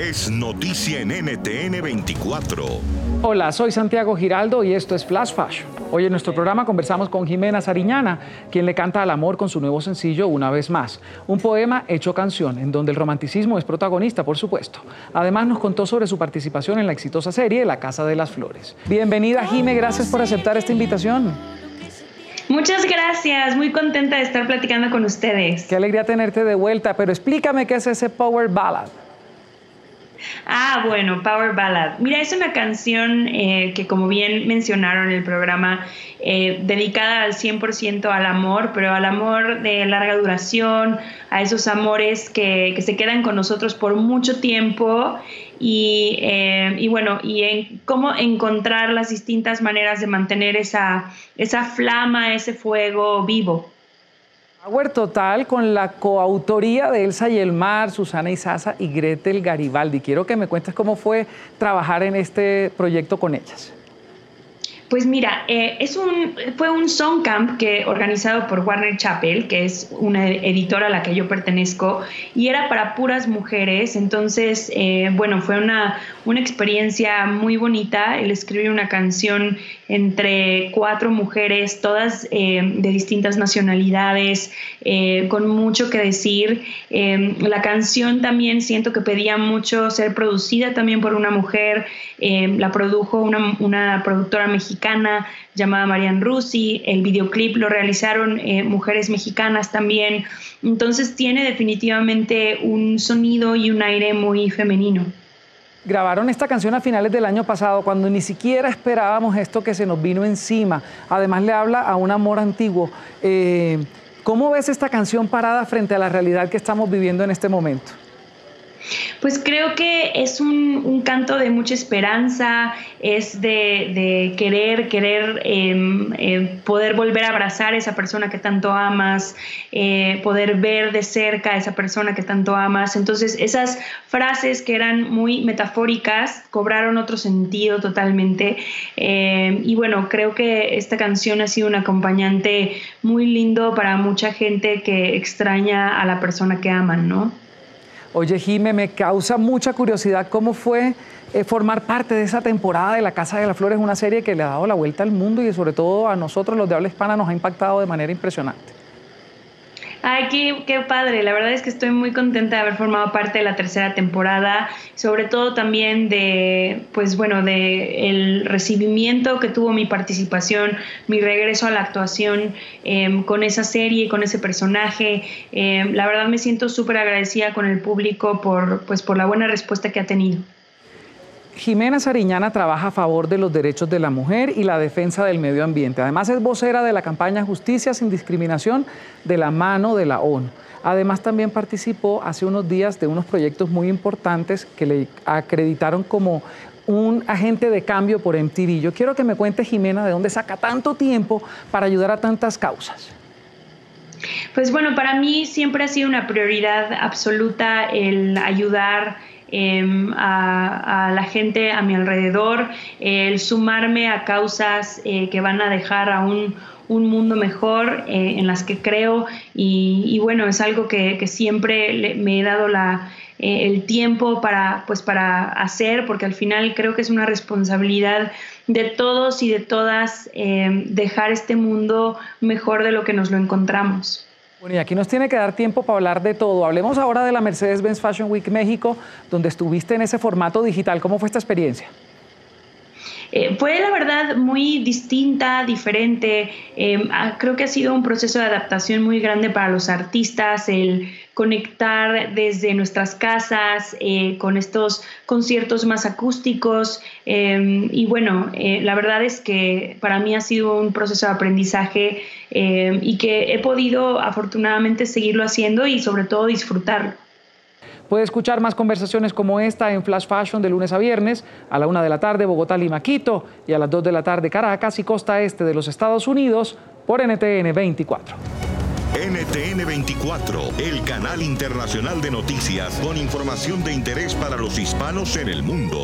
es noticia en NTN 24. Hola, soy Santiago Giraldo y esto es Flash Fashion. Hoy en nuestro programa conversamos con Jimena Sariñana, quien le canta al amor con su nuevo sencillo Una vez más, un poema hecho canción, en donde el romanticismo es protagonista, por supuesto. Además nos contó sobre su participación en la exitosa serie La Casa de las Flores. Bienvenida, Jime, gracias por aceptar esta invitación. Muchas gracias, muy contenta de estar platicando con ustedes. Qué alegría tenerte de vuelta, pero explícame qué es ese Power Ballad. Ah, bueno, Power Ballad. Mira, es una canción eh, que como bien mencionaron en el programa, eh, dedicada al 100% al amor, pero al amor de larga duración, a esos amores que, se quedan con nosotros por mucho tiempo y, eh, y, bueno, y en cómo encontrar las distintas maneras de mantener esa, esa flama, ese fuego vivo. Power Total con la coautoría de Elsa y el Mar, Susana Isaza y Gretel Garibaldi. Quiero que me cuentes cómo fue trabajar en este proyecto con ellas. Pues mira, eh, fue un song camp que organizado por Warner Chappell, que es una editora a la que yo pertenezco, y era para puras mujeres. Entonces, eh, bueno, fue una, una experiencia muy bonita el escribir una canción entre cuatro mujeres, todas eh, de distintas nacionalidades, con mucho que decir. la canción también siento que pedía mucho ser producida también por una mujer. la produjo una, una productora mexicana llamada Marian Rusi, el videoclip lo realizaron eh, mujeres mexicanas también, entonces tiene definitivamente un sonido y un aire muy femenino. Grabaron esta canción a finales del año pasado, cuando ni siquiera esperábamos esto que se nos vino encima. Además le habla a un amor antiguo. Eh, ¿Cómo ves esta canción parada frente a la realidad que estamos viviendo en este momento? Pues creo que es un, canto de mucha esperanza, es de, querer, querer em, poder volver a abrazar a esa persona que tanto amas, eh, poder ver de cerca a esa persona que tanto amas. Entonces esas frases que eran muy metafóricas cobraron otro sentido totalmente. Em, y bueno, creo que esta canción ha sido un acompañante muy lindo para mucha gente que extraña a la persona que aman, ¿no? Oye, Jime, me causa mucha curiosidad cómo fue eh, formar parte de esa temporada de La Casa de las Flores, una serie que le ha dado la vuelta al mundo y sobre todo a nosotros los de habla hispana nos ha impactado de manera impresionante. Ay, qué, padre. La verdad es que estoy muy contenta de haber formado parte de la tercera temporada, sobre todo también de, pues bueno, de el recibimiento que tuvo mi participación, mi regreso a la actuación em, con esa serie, con ese personaje. Em, la verdad me siento súper agradecida con el público por, pues, por la buena respuesta que ha tenido. Jimena Sariñana trabaja a favor de los derechos de la mujer y la defensa del medio ambiente. Además es vocera de la campaña Justicia sin discriminación de la mano de la ONU. Además también participó hace unos días de unos proyectos muy importantes que le acreditaron como un agente de cambio por MTV. Yo quiero que me cuente Jimena de dónde saca tanto tiempo para ayudar a tantas causas. Pues bueno, para mí siempre ha sido una prioridad absoluta el ayudar Em, a, la gente a mi alrededor, el sumarme a causas eh, que van a dejar a un, mundo mejor eh, en las que creo y, bueno, es algo que, siempre me he dado la, eh, el tiempo para, pues, para hacer, porque al final creo que es una responsabilidad de todos y de todas dejar este mundo mejor de lo que nos lo encontramos. Bueno, y aquí nos tiene que dar tiempo para hablar de todo. Hablemos ahora de la Mercedes-Benz Fashion Week México, donde estuviste en ese formato digital. ¿Cómo fue esta experiencia? Eh, fue la verdad muy distinta, diferente. Ah, creo que ha sido un proceso de adaptación muy grande para los artistas, el conectar desde nuestras casas eh, con estos conciertos más acústicos. Em, y bueno, eh, la verdad es que para mí ha sido un proceso de aprendizaje em, y que he podido afortunadamente seguirlo haciendo y sobre todo disfrutarlo. Puede escuchar más conversaciones como esta en Flash Fashion de lunes a viernes a la una de la tarde Bogotá, Lima, Quito y a las 2 de la tarde Caracas y costa este de los Estados Unidos por NTN 24. NTN 24, el canal internacional de noticias con información de interés para los hispanos en el mundo.